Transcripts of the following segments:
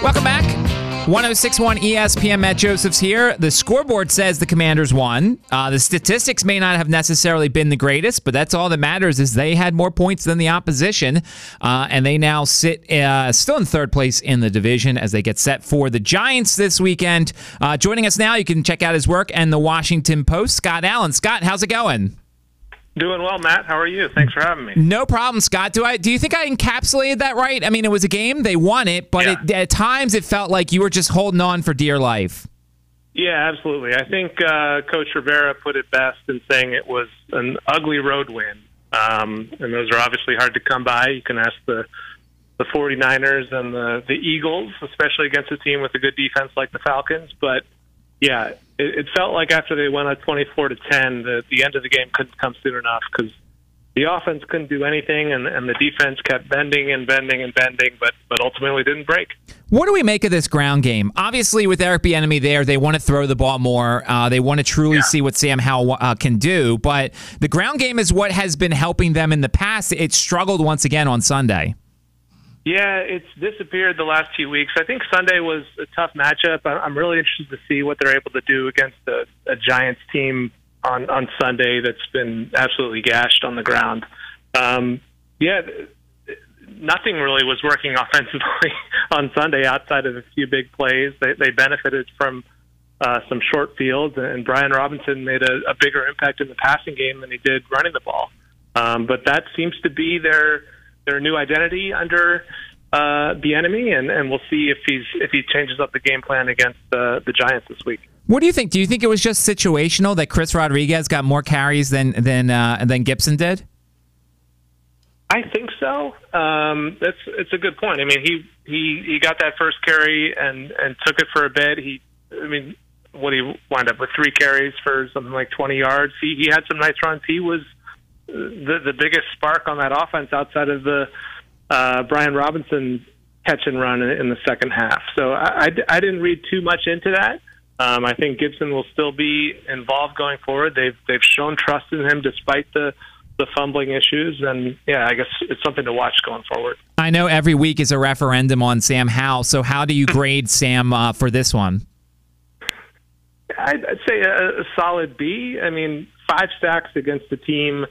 Welcome back. 1061 ESPN Matt Josephs here. The scoreboard says the Commanders won. Uh, the statistics may not have necessarily been the greatest, but that's all that matters is they had more points than the opposition, uh, and they now sit uh, still in third place in the division as they get set for the Giants this weekend. Uh, joining us now, you can check out his work and the Washington Post. Scott Allen. Scott, how's it going? Doing well, Matt. How are you? Thanks for having me. No problem, Scott. Do I do you think I encapsulated that right? I mean, it was a game; they won it, but yeah. it, at times it felt like you were just holding on for dear life. Yeah, absolutely. I think uh, Coach Rivera put it best in saying it was an ugly road win, um, and those are obviously hard to come by. You can ask the the 49ers and the the Eagles, especially against a team with a good defense like the Falcons, but yeah, it, it felt like after they went up 24 to 10, that the end of the game couldn't come soon enough because the offense couldn't do anything, and, and the defense kept bending and bending and bending, but but ultimately didn't break. What do we make of this ground game? Obviously, with Eric Bieniemy there, they want to throw the ball more. Uh, they want to truly yeah. see what Sam Howell uh, can do. But the ground game is what has been helping them in the past. It struggled once again on Sunday. Yeah, it's disappeared the last few weeks. I think Sunday was a tough matchup. I'm really interested to see what they're able to do against a, a Giants team on on Sunday that's been absolutely gashed on the ground. Um, yeah, nothing really was working offensively on Sunday outside of a few big plays. They, they benefited from uh, some short fields, and Brian Robinson made a, a bigger impact in the passing game than he did running the ball. Um, but that seems to be their their new identity under uh, Bieniemy, and, and we'll see if he's if he changes up the game plan against uh, the Giants this week. What do you think? Do you think it was just situational that Chris Rodriguez got more carries than than uh, than Gibson did? I think so. Um, that's it's a good point. I mean, he he he got that first carry and and took it for a bit. He, I mean, what he wound up with three carries for something like 20 yards. He he had some nice runs. He was the the biggest spark on that offense outside of the uh, Brian Robinson catch and run in, in the second half. So I, I, I didn't read too much into that. Um, I think Gibson will still be involved going forward. They've they've shown trust in him despite the the fumbling issues, and yeah, I guess it's something to watch going forward. I know every week is a referendum on Sam Howell. So how do you grade Sam uh, for this one? I'd, I'd say a, a solid B. I mean, five sacks against a team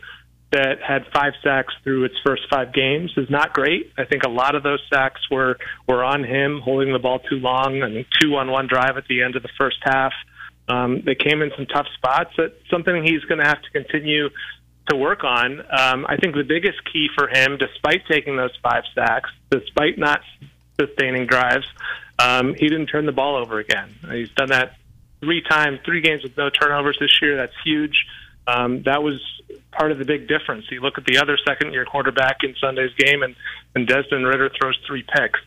that had five sacks through its first five games is not great. I think a lot of those sacks were were on him holding the ball too long. and two on one drive at the end of the first half. Um, they came in some tough spots. That's something he's going to have to continue to work on. Um, I think the biggest key for him, despite taking those five sacks, despite not sustaining drives, um, he didn't turn the ball over again. He's done that three times, three games with no turnovers this year. That's huge. Um, that was part of the big difference. You look at the other second year quarterback in Sunday's game, and, and Desmond Ridder throws three picks.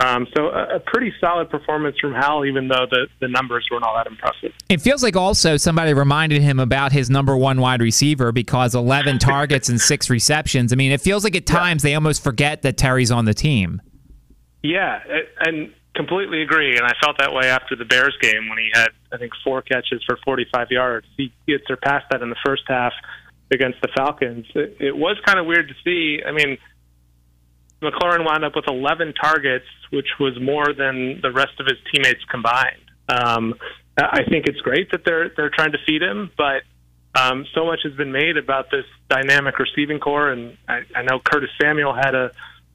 Um, so a, a, pretty solid performance from Howell, even though the, the numbers weren't all that impressive. It feels like also somebody reminded him about his number one wide receiver because 11 targets and six receptions. I mean, it feels like at times yeah. they almost forget that Terry's on the team. Yeah, and completely agree. And I felt that way after the Bears game when he had, I think, four catches for 45 yards. He, he had surpassed that in the first half against the Falcons. It, it was kind of weird to see. I mean, McLaurin wound up with 11 targets, which was more than the rest of his teammates combined. Um, I think it's great that they're they're trying to feed him, but um, so much has been made about this dynamic receiving corps, and I, I know Curtis Samuel had a,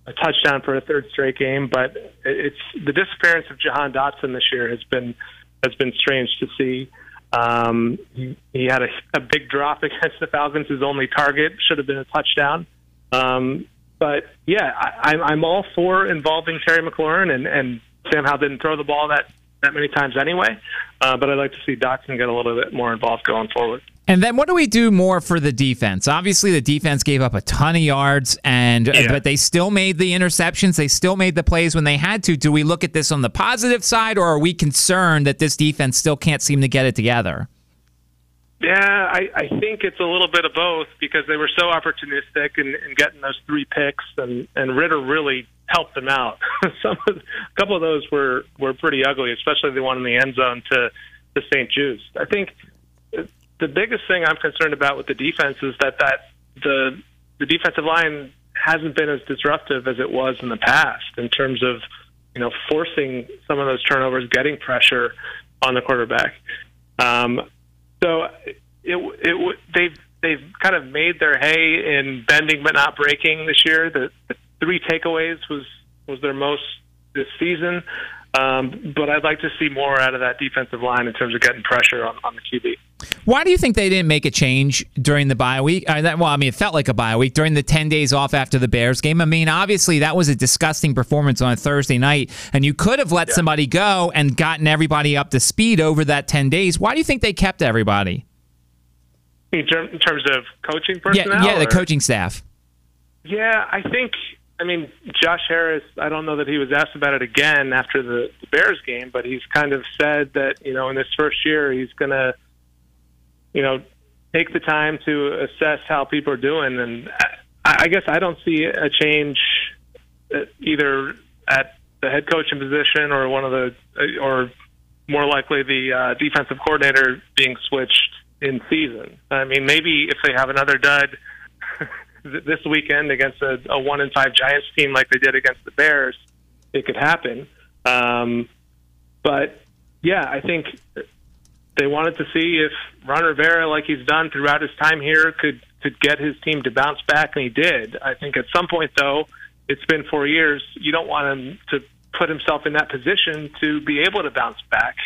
a touchdown for a third straight game, but it's the disappearance of Jahan Dotson this year has been has been strange to see. Um, he, he had a, a big drop against the Falcons. His only target should have been a touchdown. Um, but yeah, I, I'm, all for involving Terry McLaurin, and, and Sam Howell didn't throw the ball that that many times anyway. Uh, but I'd like to see Dotson get a little bit more involved going forward. And then what do we do more for the defense? Obviously, the defense gave up a ton of yards, and yeah. but they still made the interceptions. They still made the plays when they had to. Do we look at this on the positive side, or are we concerned that this defense still can't seem to get it together? Yeah, I, I think it's a little bit of both because they were so opportunistic in, in getting those three picks, and and Ridder really helped them out. Some of, a couple of those were were pretty ugly, especially the one in the end zone to to St-Juste. I think the biggest thing I'm concerned about with the defense is that that the the defensive line hasn't been as disruptive as it was in the past in terms of you know, forcing some of those turnovers, getting pressure on the quarterback. Um, so it, it, they've they've kind of made their hay in bending but not breaking this year. The, the three takeaways was was their most this season. Um, but I'd like to see more out of that defensive line in terms of getting pressure on, on the QB. Why do you think they didn't make a change during the bye week? Uh, that, well, I mean, it felt like a bye week during the 10 days off after the Bears game. I mean, obviously, that was a disgusting performance on a Thursday night, and you could have let yeah. somebody go and gotten everybody up to speed over that 10 days. Why do you think they kept everybody? In, terms of coaching personnel? Yeah, yeah the coaching staff. Yeah, I think I mean, Josh Harris, I don't know that he was asked about it again after the, the Bears game, but he's kind of said that, you know, in this first year, he's going to, you know, take the time to assess how people are doing. And I, I guess I don't see a change uh, either at the head coaching position or one of the, or more likely the uh, defensive coordinator being switched in season. I mean, maybe if they have another dud, this weekend against a, a one in five Giants team like they did against the Bears, it could happen. Um, but yeah, I think they wanted to see if Ron Rivera, like he's done throughout his time here, could could get his team to bounce back, and he did. I think at some point, though, it's been four years. You don't want him to put himself in that position to be able to bounce back.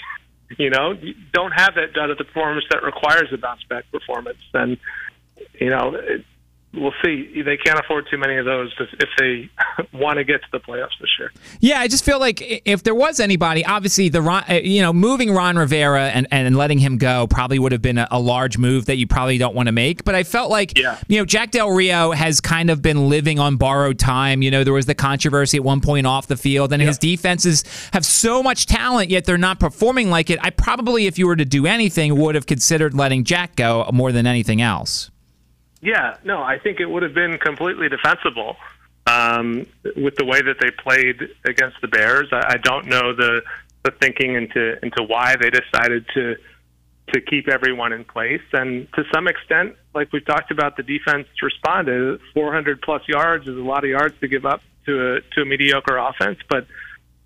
You know, you don't have that done at the performance that requires a bounce back performance, and you know, we'll see. They can't afford too many of those if they want to get to the playoffs this year. Yeah, I just feel like if there was anybody, obviously the uh, you know moving Ron Rivera and, and letting him go probably would have been a, a large move that you probably don't want to make. But I felt like yeah. you know Jack Del Rio has kind of been living on borrowed time. You know there was the controversy at one point off the field, and yeah. his defenses have so much talent yet they're not performing like it. I probably, if you were to do anything, would have considered letting Jack go more than anything else. Yeah, no, I think it would have been completely defensible um, with the way that they played against the Bears. I, I don't know the the thinking into into why they decided to to keep everyone in place, and to some extent, like we've talked about, the defense responded. 400 plus yards is a lot of yards to give up to a to a mediocre offense, but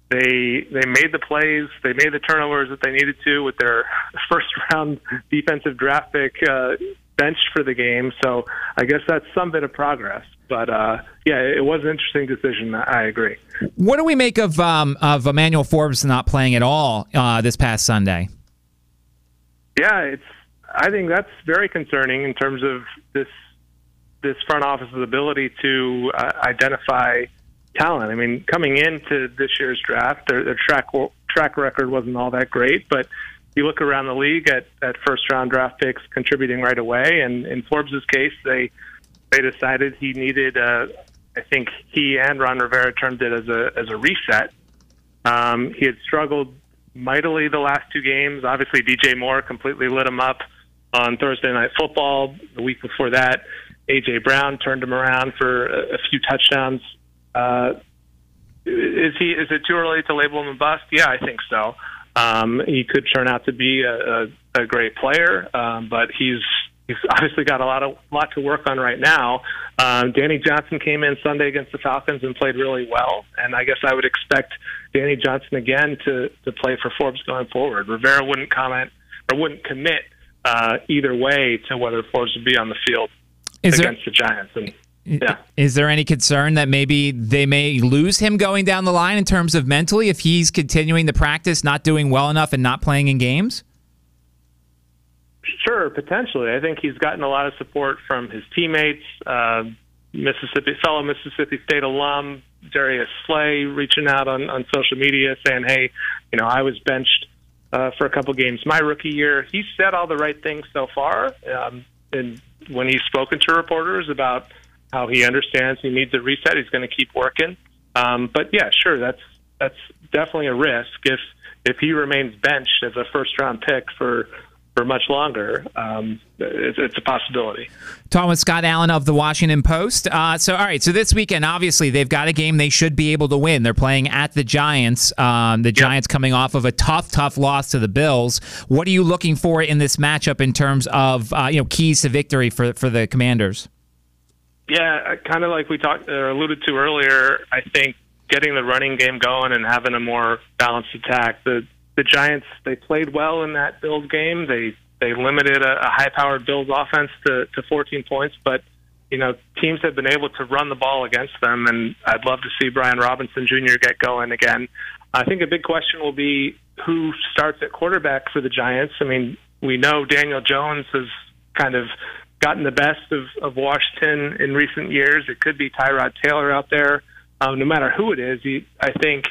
they they made the plays, they made the turnovers that they needed to with their first round defensive draft pick. Uh, benched for the game. So I guess that's some bit of progress. But uh, yeah, it was an interesting decision. I agree. What do we make of um, of Emmanuel Forbes not playing at all uh, this past Sunday? Yeah, it's. I think that's very concerning in terms of this this front office's ability to uh, identify talent. I mean, coming into this year's draft, their, their track track record wasn't all that great, but you look around the league at, at first round draft picks contributing right away. And in Forbes's case, they they decided he needed. Uh, I think he and Ron Rivera termed it as a as a reset. Um, he had struggled mightily the last two games. Obviously, DJ Moore completely lit him up on Thursday Night Football. The week before that, AJ Brown turned him around for a, a few touchdowns. Uh, is he? Is it too early to label him a bust? Yeah, I think so. Um, he could turn out to be a, a, a great player, um, but he's he's obviously got a lot of lot to work on right now. Um, Danny Johnson came in Sunday against the Falcons and played really well, and I guess I would expect Danny Johnson again to to play for Forbes going forward. Rivera wouldn't comment or wouldn't commit uh, either way to whether Forbes would be on the field Is against there- the Giants. And yeah. Is there any concern that maybe they may lose him going down the line in terms of mentally if he's continuing the practice, not doing well enough, and not playing in games? Sure, potentially. I think he's gotten a lot of support from his teammates, uh, Mississippi fellow Mississippi State alum Darius Slay reaching out on, on social media saying, "Hey, you know, I was benched uh, for a couple games my rookie year." He's said all the right things so far, um, and when he's spoken to reporters about how he understands he needs a reset. He's going to keep working. Um, but yeah, sure, that's that's definitely a risk if if he remains benched as a first round pick for for much longer. Um, it's, it's, a possibility. Talking with Scott Allen of the Washington Post. Uh, so, all right. So this weekend, obviously, they've got a game they should be able to win. They're playing at the Giants. Um, the yep. Giants coming off of a tough, tough loss to the Bills. What are you looking for in this matchup in terms of uh, you know keys to victory for for the Commanders? Yeah, uh, kind of like we talked or alluded to earlier. I think getting the running game going and having a more balanced attack. The the Giants they played well in that Bills game. They they limited a, a high-powered Bills offense to, to 14 points, but you know teams have been able to run the ball against them, and I'd love to see Brian Robinson Jr. get going again. I think a big question will be who starts at quarterback for the Giants. I mean, we know Daniel Jones has kind of gotten the best of, of Washington in recent years. It could be Tyrod Taylor out there. Um, no matter who it is, he, I think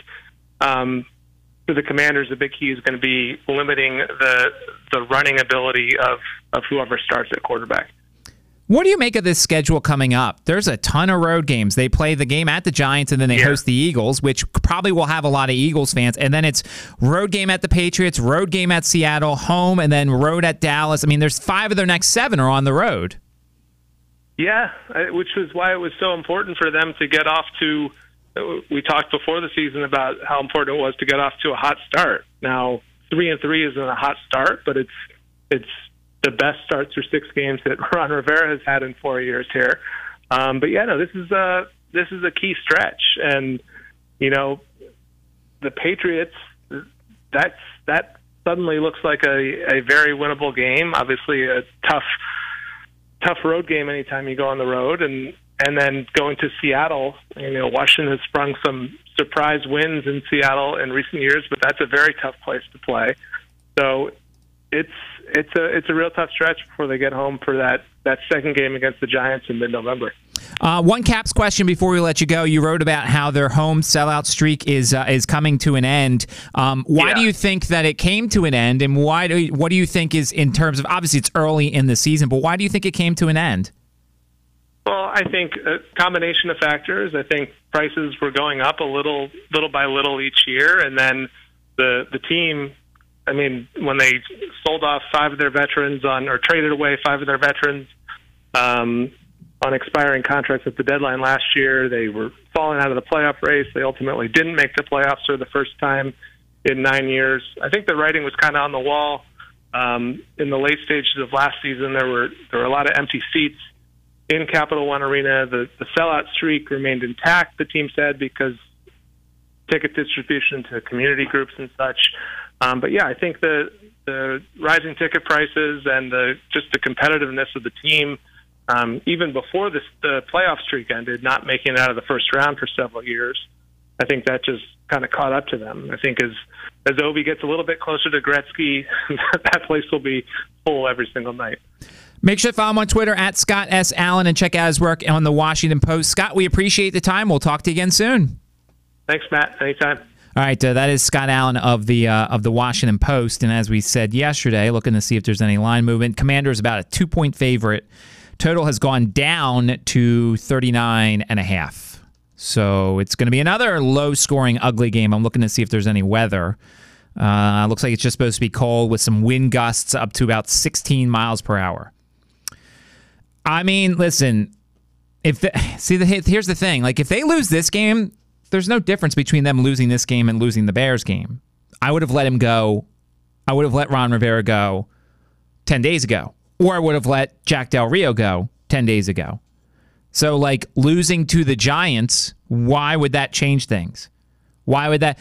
um, for the Commanders, the big key is going to be limiting the the running ability of of whoever starts at quarterback. What do you make of this schedule coming up? There's a ton of road games. They play the game at the Giants and then they yeah. host the Eagles, which probably will have a lot of Eagles fans. And then it's road game at the Patriots, road game at Seattle, home, and then road at Dallas. I mean, there's five of their next seven are on the road. Yeah, which was why it was so important for them to get off to. Uh, we talked before the season about how important it was to get off to a hot start. Now, three and three isn't a hot start, but it's it's the best start through six games that Ron Rivera has had in four years here. Um, but yeah, no, this is a this is a key stretch, and you know, the Patriots. That's that suddenly looks like a a very winnable game. Obviously, a tough tough road game anytime you go on the road, and and then going to Seattle. You know, Washington has sprung some surprise wins in Seattle in recent years, but that's a very tough place to play. So it's it's a it's a real tough stretch before they get home for that that second game against the Giants in mid-November. Uh, one Caps question before we let you go. You wrote about how their home sellout streak is uh, is coming to an end. Um, why yeah. do you think that it came to an end, and why do you, what do you think is in terms of obviously it's early in the season, but why do you think it came to an end? Well, I think a combination of factors. I think prices were going up a little, little by little each year, and then the the team I mean, when they sold off five of their veterans on, or traded away five of their veterans um, on expiring contracts at the deadline last year, they were falling out of the playoff race. They ultimately didn't make the playoffs for the first time in nine years. I think the writing was kind of on the wall. Um, in the late stages of last season, there were there were a lot of empty seats in Capital One Arena. The the sellout streak remained intact. The team said because ticket distribution to community groups and such. Um, but yeah, I think the the rising ticket prices and the just the competitiveness of the team, um, even before this, the playoff streak ended, not making it out of the first round for several years, I think that just kind of caught up to them. I think as as Ovi gets a little bit closer to Gretzky, that place will be full every single night. Make sure to follow him on Twitter at Scott S. Allen and check out his work on the Washington Post. Scott, we appreciate the time. We'll talk to you again soon. Thanks, Matt. Anytime. All right, uh, that is Scott Allen of the uh, of the Washington Post, and as we said yesterday, looking to see if there's any line movement. Commander is about a two point favorite. Total has gone down to 39 and a half. So it's going to be another low scoring, ugly game. I'm looking to see if there's any weather. Uh, looks like it's just supposed to be cold with some wind gusts up to about 16 miles per hour. I mean, listen, if the, see the here's the thing, like if they lose this game, there's no difference between them losing this game and losing the Bears game. I would have let him go. I would have let Ron Rivera go 10 days ago, or I would have let Jack Del Rio go 10 days ago. So, like losing to the Giants, why would that change things? Why would that?